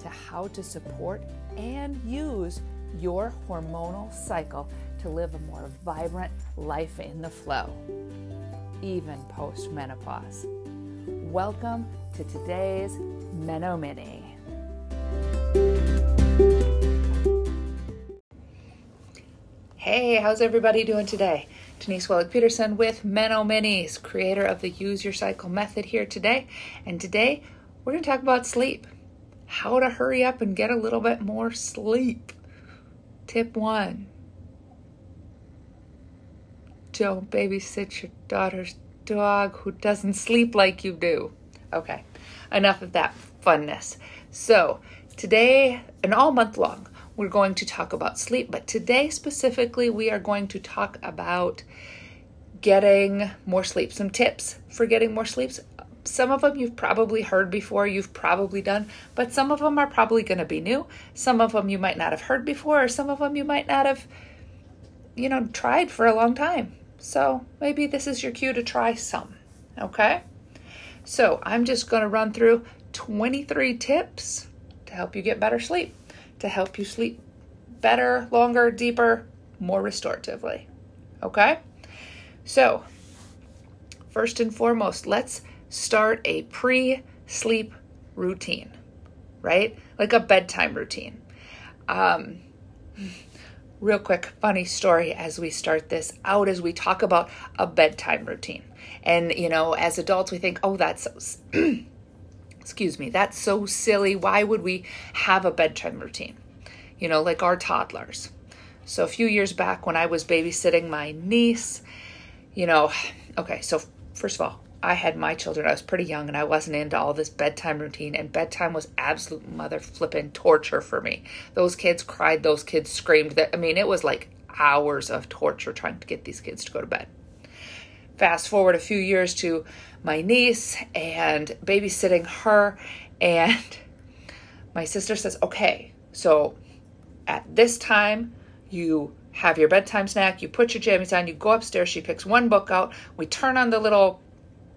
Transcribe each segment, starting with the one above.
to how to support and use your hormonal cycle to live a more vibrant life in the flow, even post menopause. Welcome to today's Meno Mini. Hey, how's everybody doing today? Denise Wellick Peterson with Meno Minis, creator of the Use Your Cycle method here today. And today we're going to talk about sleep. How to hurry up and get a little bit more sleep. Tip one don't babysit your daughter's dog who doesn't sleep like you do. Okay, enough of that funness. So, today and all month long, we're going to talk about sleep, but today specifically, we are going to talk about getting more sleep. Some tips for getting more sleep. Some of them you've probably heard before, you've probably done, but some of them are probably going to be new. Some of them you might not have heard before, or some of them you might not have, you know, tried for a long time. So maybe this is your cue to try some. Okay? So I'm just going to run through 23 tips to help you get better sleep, to help you sleep better, longer, deeper, more restoratively. Okay? So, first and foremost, let's start a pre sleep routine, right? Like a bedtime routine. Um, real quick funny story as we start this out as we talk about a bedtime routine and you know as adults we think oh that's so excuse me that's so silly why would we have a bedtime routine you know like our toddlers so a few years back when i was babysitting my niece you know okay so first of all I had my children, I was pretty young and I wasn't into all this bedtime routine, and bedtime was absolute mother flipping torture for me. Those kids cried, those kids screamed. That I mean, it was like hours of torture trying to get these kids to go to bed. Fast forward a few years to my niece and babysitting her, and my sister says, Okay, so at this time, you have your bedtime snack, you put your jammies on, you go upstairs, she picks one book out, we turn on the little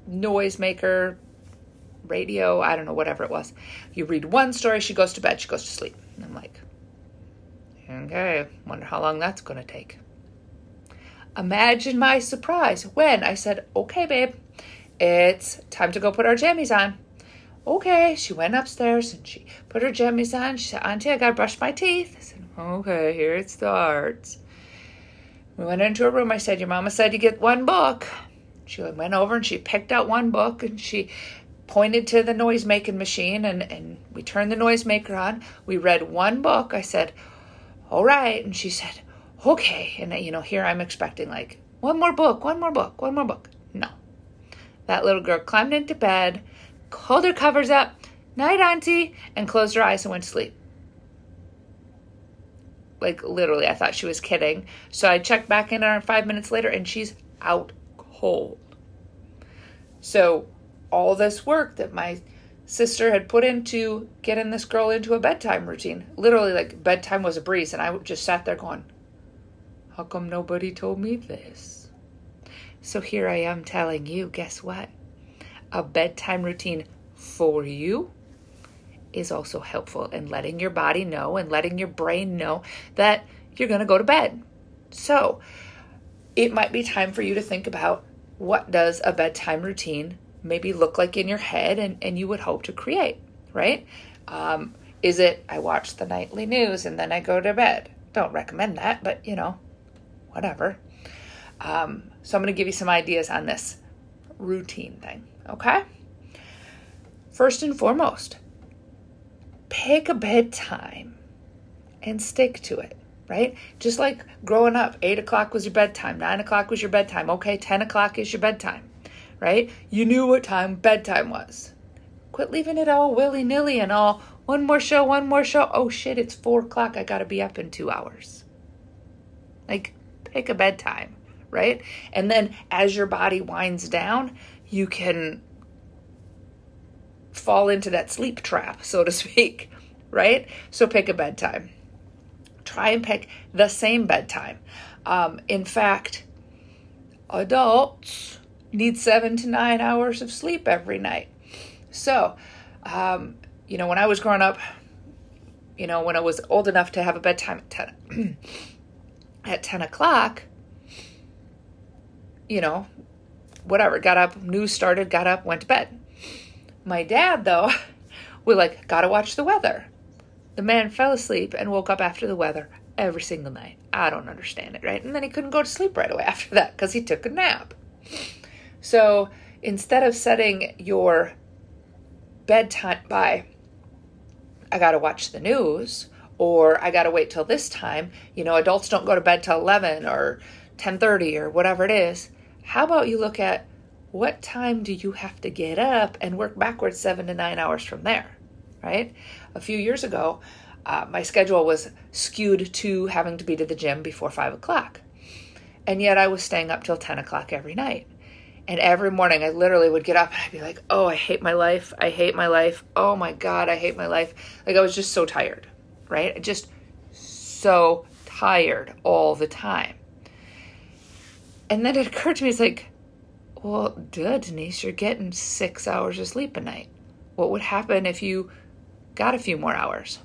noisemaker, radio, I don't know, whatever it was. You read one story, she goes to bed, she goes to sleep. And I'm like, okay, wonder how long that's going to take. Imagine my surprise when I said, okay, babe, it's time to go put our jammies on. Okay, she went upstairs and she put her jammies on. She said, Auntie, I gotta brush my teeth. I said, okay, here it starts. We went into a room. I said, Your mama said you get one book. She went over and she picked out one book and she pointed to the noise making machine and, and we turned the noisemaker on. We read one book. I said, All right. And she said, Okay. And, you know, here I'm expecting like, one more book, one more book, one more book. No. That little girl climbed into bed, pulled her covers up, night, Auntie, and closed her eyes and went to sleep. Like literally, I thought she was kidding. So I checked back in on her five minutes later and she's out cold. So, all this work that my sister had put into getting this girl into a bedtime routine, literally, like bedtime was a breeze. And I just sat there going, How come nobody told me this? So, here I am telling you guess what? A bedtime routine for you is also helpful in letting your body know and letting your brain know that you're going to go to bed. So, it might be time for you to think about what does a bedtime routine maybe look like in your head and, and you would hope to create, right? Um, is it I watch the nightly news and then I go to bed? Don't recommend that, but you know, whatever. Um, so I'm going to give you some ideas on this routine thing, okay? First and foremost, pick a bedtime and stick to it right? Just like growing up, eight o'clock was your bedtime, nine o'clock was your bedtime. Okay, 10 o'clock is your bedtime, right? You knew what time bedtime was. Quit leaving it all willy nilly and all, one more show, one more show. Oh shit, it's four o'clock. I gotta be up in two hours. Like, pick a bedtime, right? And then as your body winds down, you can fall into that sleep trap, so to speak, right? So pick a bedtime. Try and pick the same bedtime. Um, in fact, adults need seven to nine hours of sleep every night. So, um, you know, when I was growing up, you know, when I was old enough to have a bedtime at 10, at 10 o'clock, you know, whatever, got up, news started, got up, went to bed. My dad, though, we like, gotta watch the weather. The man fell asleep and woke up after the weather every single night. I don't understand it, right? And then he couldn't go to sleep right away after that because he took a nap. So instead of setting your bedtime by, I got to watch the news or I got to wait till this time, you know, adults don't go to bed till 11 or 10:30 or whatever it is. How about you look at what time do you have to get up and work backwards 7 to 9 hours from there, right? A few years ago, uh, my schedule was skewed to having to be to the gym before 5 o'clock. And yet I was staying up till 10 o'clock every night. And every morning I literally would get up and I'd be like, oh, I hate my life. I hate my life. Oh my God, I hate my life. Like I was just so tired, right? Just so tired all the time. And then it occurred to me, it's like, well, duh, Denise, you're getting six hours of sleep a night. What would happen if you got a few more hours?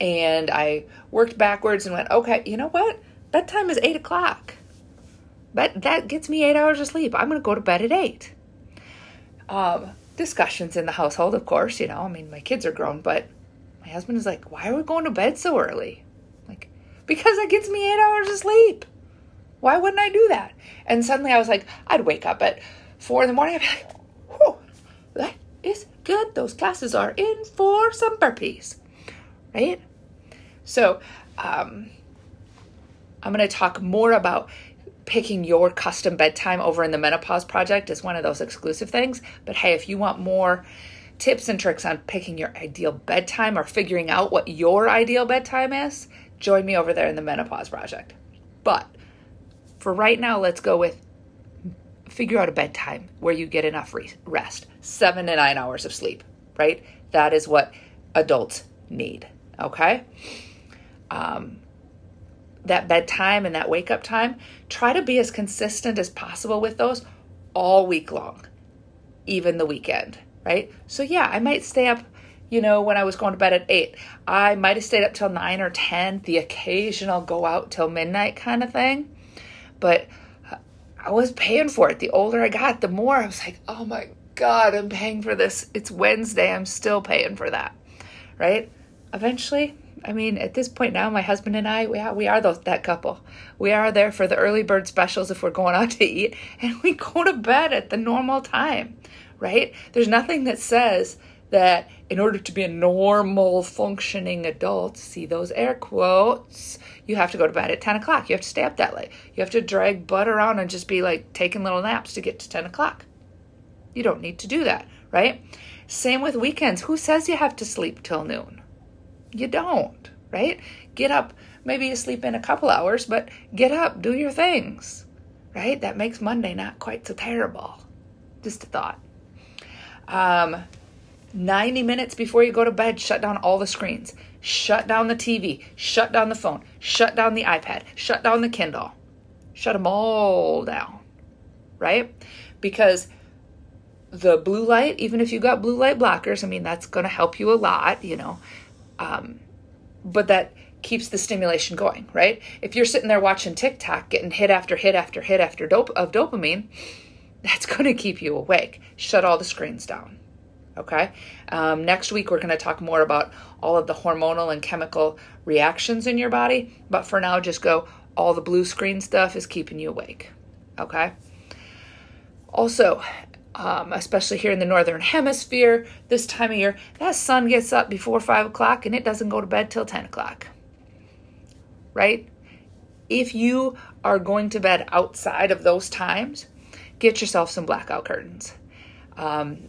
And I worked backwards and went, okay, you know what? Bedtime is eight o'clock. But that gets me eight hours of sleep. I'm going to go to bed at eight. Um, discussions in the household, of course, you know. I mean, my kids are grown, but my husband is like, why are we going to bed so early? Like, because that gets me eight hours of sleep. Why wouldn't I do that? And suddenly I was like, I'd wake up at four in the morning. I'd be like, whew, that is good. Those classes are in for some burpees, right? So, um, I'm going to talk more about picking your custom bedtime over in the menopause project is one of those exclusive things. But hey, if you want more tips and tricks on picking your ideal bedtime or figuring out what your ideal bedtime is, join me over there in the menopause project. But for right now, let's go with figure out a bedtime where you get enough rest seven to nine hours of sleep, right? That is what adults need, okay? Um, that bedtime and that wake up time, try to be as consistent as possible with those all week long, even the weekend, right? So, yeah, I might stay up, you know, when I was going to bed at eight. I might have stayed up till nine or 10, the occasional go out till midnight kind of thing. But I was paying for it. The older I got, the more I was like, oh my God, I'm paying for this. It's Wednesday. I'm still paying for that, right? Eventually, I mean, at this point now, my husband and I, we are, we are those, that couple. We are there for the early bird specials if we're going out to eat, and we go to bed at the normal time, right? There's nothing that says that in order to be a normal functioning adult, see those air quotes, you have to go to bed at 10 o'clock. You have to stay up that late. You have to drag butt around and just be like taking little naps to get to 10 o'clock. You don't need to do that, right? Same with weekends. Who says you have to sleep till noon? You don't, right? Get up. Maybe you sleep in a couple hours, but get up, do your things, right? That makes Monday not quite so terrible. Just a thought. Um, 90 minutes before you go to bed, shut down all the screens. Shut down the TV. Shut down the phone. Shut down the iPad. Shut down the Kindle. Shut them all down, right? Because the blue light, even if you got blue light blockers, I mean, that's going to help you a lot, you know. Um, but that keeps the stimulation going, right? If you're sitting there watching TikTok, getting hit after hit after hit after dope of dopamine, that's going to keep you awake. Shut all the screens down. Okay. Um, next week, we're going to talk more about all of the hormonal and chemical reactions in your body. But for now, just go all the blue screen stuff is keeping you awake. Okay. Also, um, especially here in the northern hemisphere this time of year, that sun gets up before five o'clock and it doesn't go to bed till 10 o'clock. Right? If you are going to bed outside of those times, get yourself some blackout curtains. Um,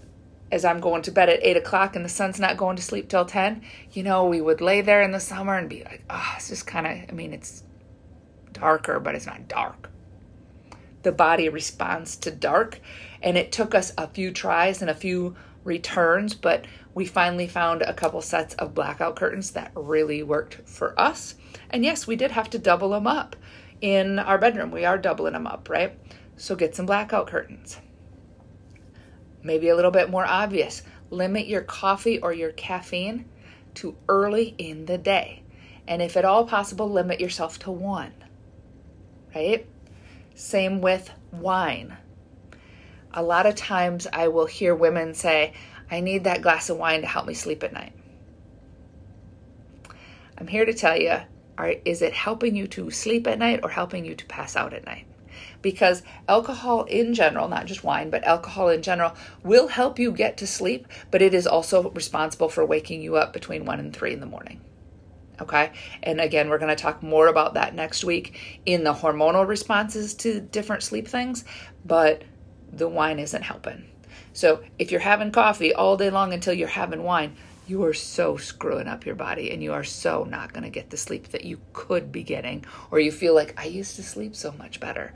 as I'm going to bed at eight o'clock and the sun's not going to sleep till 10, you know, we would lay there in the summer and be like, oh, it's just kind of, I mean, it's darker, but it's not dark. The body responds to dark. And it took us a few tries and a few returns, but we finally found a couple sets of blackout curtains that really worked for us. And yes, we did have to double them up in our bedroom. We are doubling them up, right? So get some blackout curtains. Maybe a little bit more obvious limit your coffee or your caffeine to early in the day. And if at all possible, limit yourself to one, right? Same with wine. A lot of times I will hear women say, I need that glass of wine to help me sleep at night. I'm here to tell you are, is it helping you to sleep at night or helping you to pass out at night? Because alcohol in general, not just wine, but alcohol in general, will help you get to sleep, but it is also responsible for waking you up between 1 and 3 in the morning. Okay. And again, we're going to talk more about that next week in the hormonal responses to different sleep things, but the wine isn't helping. So if you're having coffee all day long until you're having wine, you are so screwing up your body and you are so not going to get the sleep that you could be getting, or you feel like I used to sleep so much better.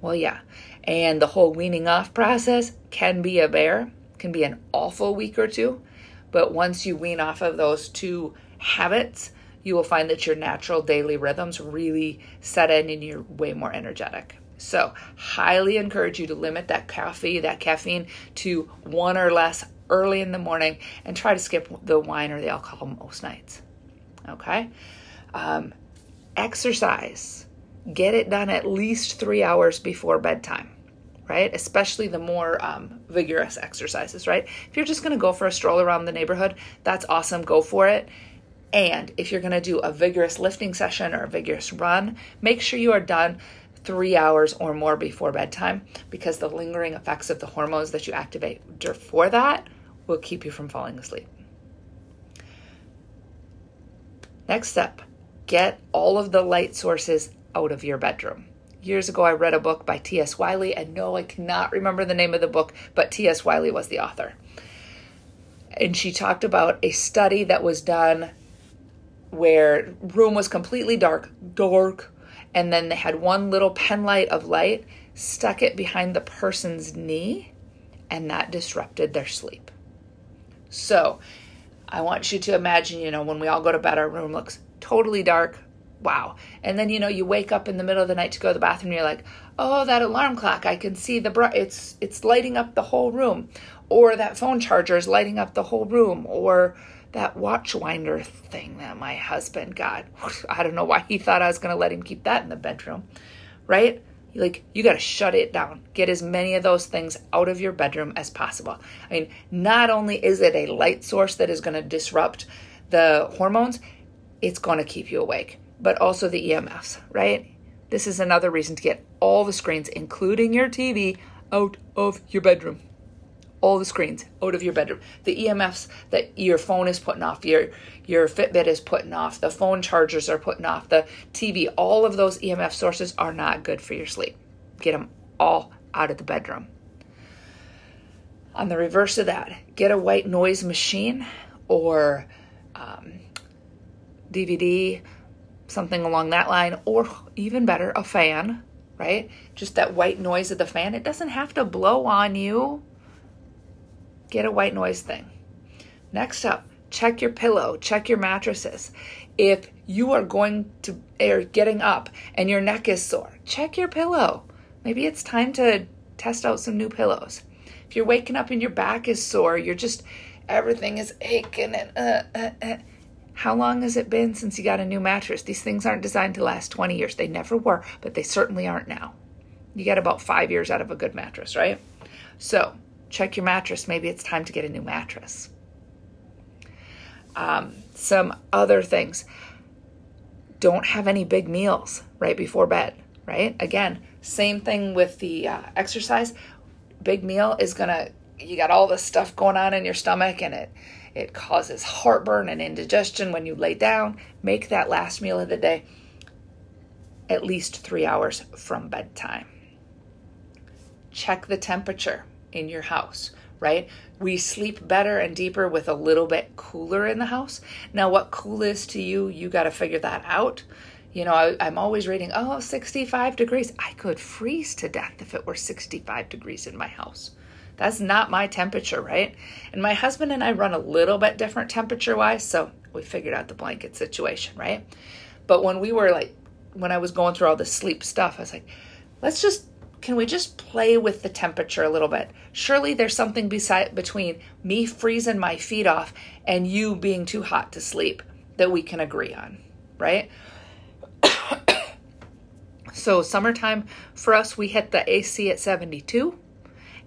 Well, yeah. And the whole weaning off process can be a bear, can be an awful week or two. But once you wean off of those two habits, you will find that your natural daily rhythms really set in and you're way more energetic. So, highly encourage you to limit that coffee, that caffeine to one or less early in the morning and try to skip the wine or the alcohol most nights. Okay? Um, exercise. Get it done at least three hours before bedtime, right? Especially the more um, vigorous exercises, right? If you're just going to go for a stroll around the neighborhood, that's awesome. Go for it. And if you're going to do a vigorous lifting session or a vigorous run, make sure you are done three hours or more before bedtime because the lingering effects of the hormones that you activate for that will keep you from falling asleep. Next step get all of the light sources out of your bedroom. Years ago, I read a book by T.S. Wiley, and no, I cannot remember the name of the book, but T.S. Wiley was the author. And she talked about a study that was done where room was completely dark, dark, and then they had one little pen light of light, stuck it behind the person's knee, and that disrupted their sleep. So, I want you to imagine, you know, when we all go to bed, our room looks totally dark. Wow. And then, you know, you wake up in the middle of the night to go to the bathroom, and you're like, oh, that alarm clock, I can see the it's, it's lighting up the whole room. Or that phone charger is lighting up the whole room. Or, that watch winder thing that my husband got. I don't know why he thought I was going to let him keep that in the bedroom, right? Like, you got to shut it down. Get as many of those things out of your bedroom as possible. I mean, not only is it a light source that is going to disrupt the hormones, it's going to keep you awake, but also the EMFs, right? This is another reason to get all the screens, including your TV, out of your bedroom all the screens out of your bedroom. The EMFs that your phone is putting off, your your Fitbit is putting off, the phone chargers are putting off, the TV, all of those EMF sources are not good for your sleep. Get them all out of the bedroom. On the reverse of that, get a white noise machine or um, DVD, something along that line, or even better, a fan, right? Just that white noise of the fan. It doesn't have to blow on you get a white noise thing. Next up, check your pillow, check your mattresses. If you are going to or getting up and your neck is sore, check your pillow. Maybe it's time to test out some new pillows. If you're waking up and your back is sore, you're just everything is aching and uh, uh, uh. How long has it been since you got a new mattress? These things aren't designed to last 20 years. They never were, but they certainly aren't now. You get about five years out of a good mattress, right? So, check your mattress. Maybe it's time to get a new mattress. Um, some other things. Don't have any big meals right before bed, right? Again, same thing with the uh, exercise. Big meal is gonna, you got all this stuff going on in your stomach and it, it causes heartburn and indigestion when you lay down. Make that last meal of the day at least three hours from bedtime. Check the temperature in your house, right? We sleep better and deeper with a little bit cooler in the house. Now, what cool is to you, you got to figure that out. You know, I, am always reading, oh, 65 degrees. I could freeze to death if it were 65 degrees in my house. That's not my temperature, right? And my husband and I run a little bit different temperature wise, so we figured out the blanket situation, right? But when we were like, when I was going through all the sleep stuff, I was like, let's just can we just play with the temperature a little bit? Surely there's something beside between me freezing my feet off and you being too hot to sleep that we can agree on, right? so summertime for us we hit the AC at 72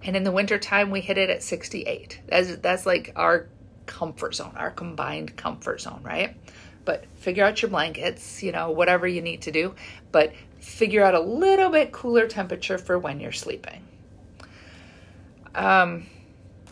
and in the wintertime we hit it at 68. That's that's like our comfort zone, our combined comfort zone, right? But figure out your blankets, you know, whatever you need to do, but figure out a little bit cooler temperature for when you're sleeping. Um,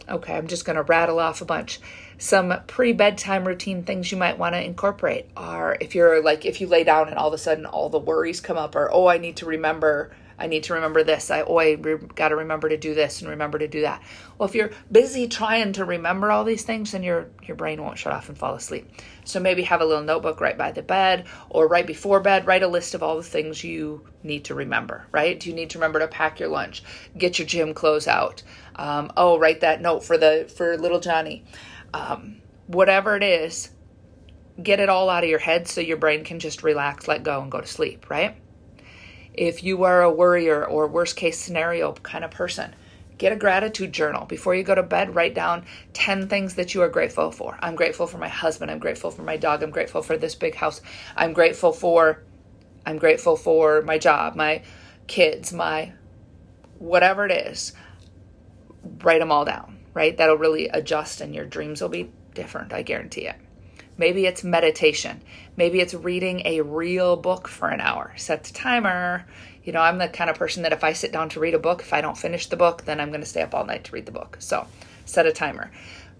okay, I'm just going to rattle off a bunch. Some pre bedtime routine things you might want to incorporate are if you're like, if you lay down and all of a sudden all the worries come up, or oh, I need to remember I need to remember this. I oh, I re- got to remember to do this and remember to do that. Well, if you're busy trying to remember all these things, then your your brain won't shut off and fall asleep. So maybe have a little notebook right by the bed or right before bed. Write a list of all the things you need to remember. Right? Do you need to remember to pack your lunch? Get your gym clothes out. Um, oh, write that note for the for little Johnny. Um, whatever it is, get it all out of your head so your brain can just relax, let go, and go to sleep. Right? If you are a worrier or worst case scenario kind of person, get a gratitude journal. Before you go to bed, write down 10 things that you are grateful for. I'm grateful for my husband. I'm grateful for my dog. I'm grateful for this big house. I'm grateful for I'm grateful for my job, my kids, my whatever it is. Write them all down, right? That'll really adjust and your dreams will be different, I guarantee it. Maybe it's meditation. Maybe it's reading a real book for an hour. Set the timer. You know, I'm the kind of person that if I sit down to read a book, if I don't finish the book, then I'm going to stay up all night to read the book. So set a timer.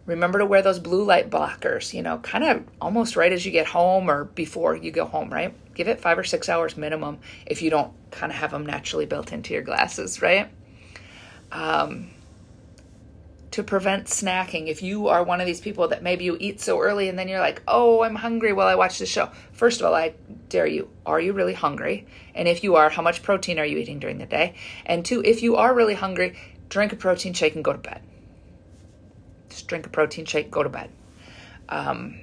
Remember to wear those blue light blockers, you know, kind of almost right as you get home or before you go home, right? Give it five or six hours minimum if you don't kind of have them naturally built into your glasses, right? Um, to prevent snacking. If you are one of these people that maybe you eat so early and then you're like, oh, I'm hungry while I watch the show. First of all, I dare you, are you really hungry? And if you are, how much protein are you eating during the day? And two, if you are really hungry, drink a protein shake and go to bed. Just drink a protein shake, go to bed. Um,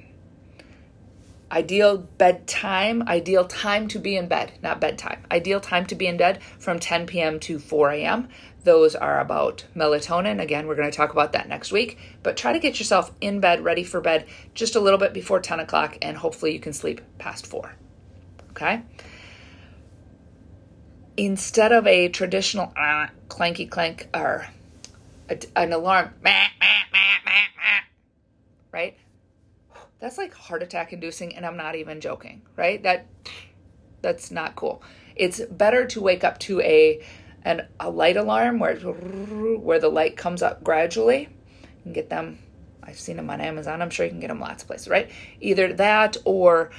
ideal bedtime, ideal time to be in bed, not bedtime. Ideal time to be in bed from 10 p.m. to 4 a.m. Those are about melatonin. Again, we're going to talk about that next week. But try to get yourself in bed, ready for bed, just a little bit before 10 o'clock, and hopefully you can sleep past 4. Okay? Instead of a traditional uh, clanky clank or a, an alarm, right? That's like heart attack inducing, and I'm not even joking, right? That that's not cool. It's better to wake up to a and a light alarm where where the light comes up gradually. and get them. I've seen them on Amazon. I'm sure you can get them lots of places, right? Either that or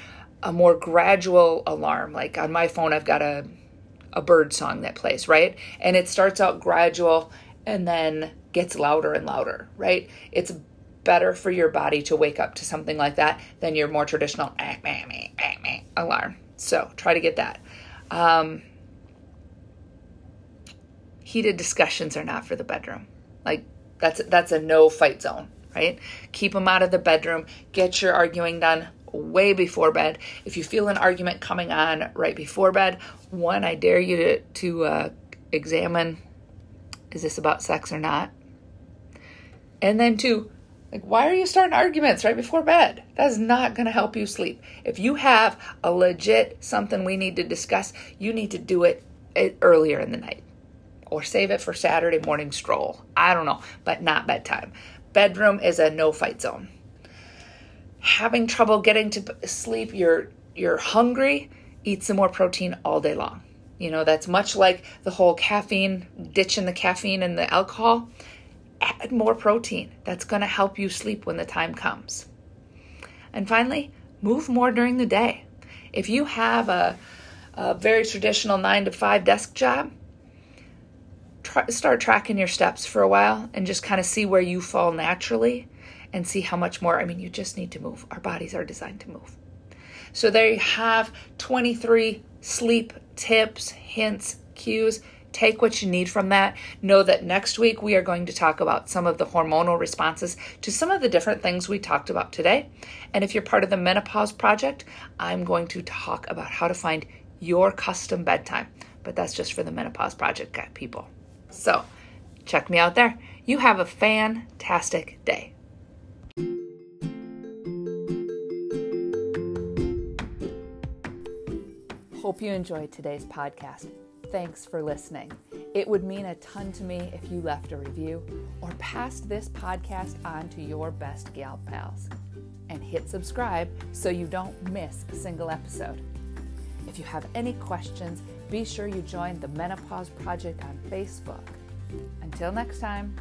a more gradual alarm. Like on my phone, I've got a a bird song that plays, right? And it starts out gradual and then gets louder and louder, right? It's better for your body to wake up to something like that than your more traditional alarm. So try to get that. Um, heated discussions are not for the bedroom. Like that's that's a no fight zone, right? Keep them out of the bedroom. Get your arguing done way before bed. If you feel an argument coming on right before bed, one, I dare you to to uh, examine: is this about sex or not? And then two, like why are you starting arguments right before bed? That is not going to help you sleep. If you have a legit something we need to discuss, you need to do it eh, earlier in the night or save it for Saturday morning stroll. I don't know, but not bedtime. Bedroom is a no fight zone. Having trouble getting to sleep, you're you're hungry, eat some more protein all day long. You know, that's much like the whole caffeine, ditching the caffeine and the alcohol. Add more protein. That's going to help you sleep when the time comes. And finally, move more during the day. If you have a, a very traditional nine to five desk job, try, start tracking your steps for a while and just kind of see where you fall naturally and see how much more. I mean, you just need to move. Our bodies are designed to move. So there you have 23 sleep tips, hints, cues. Take what you need from that. Know that next week we are going to talk about some of the hormonal responses to some of the different things we talked about today. And if you're part of the Menopause Project, I'm going to talk about how to find your custom bedtime. But that's just for the Menopause Project people. So check me out there. You have a fantastic day. Hope you enjoyed today's podcast. Thanks for listening. It would mean a ton to me if you left a review or passed this podcast on to your best gal pals. And hit subscribe so you don't miss a single episode. If you have any questions, be sure you join the Menopause Project on Facebook. Until next time.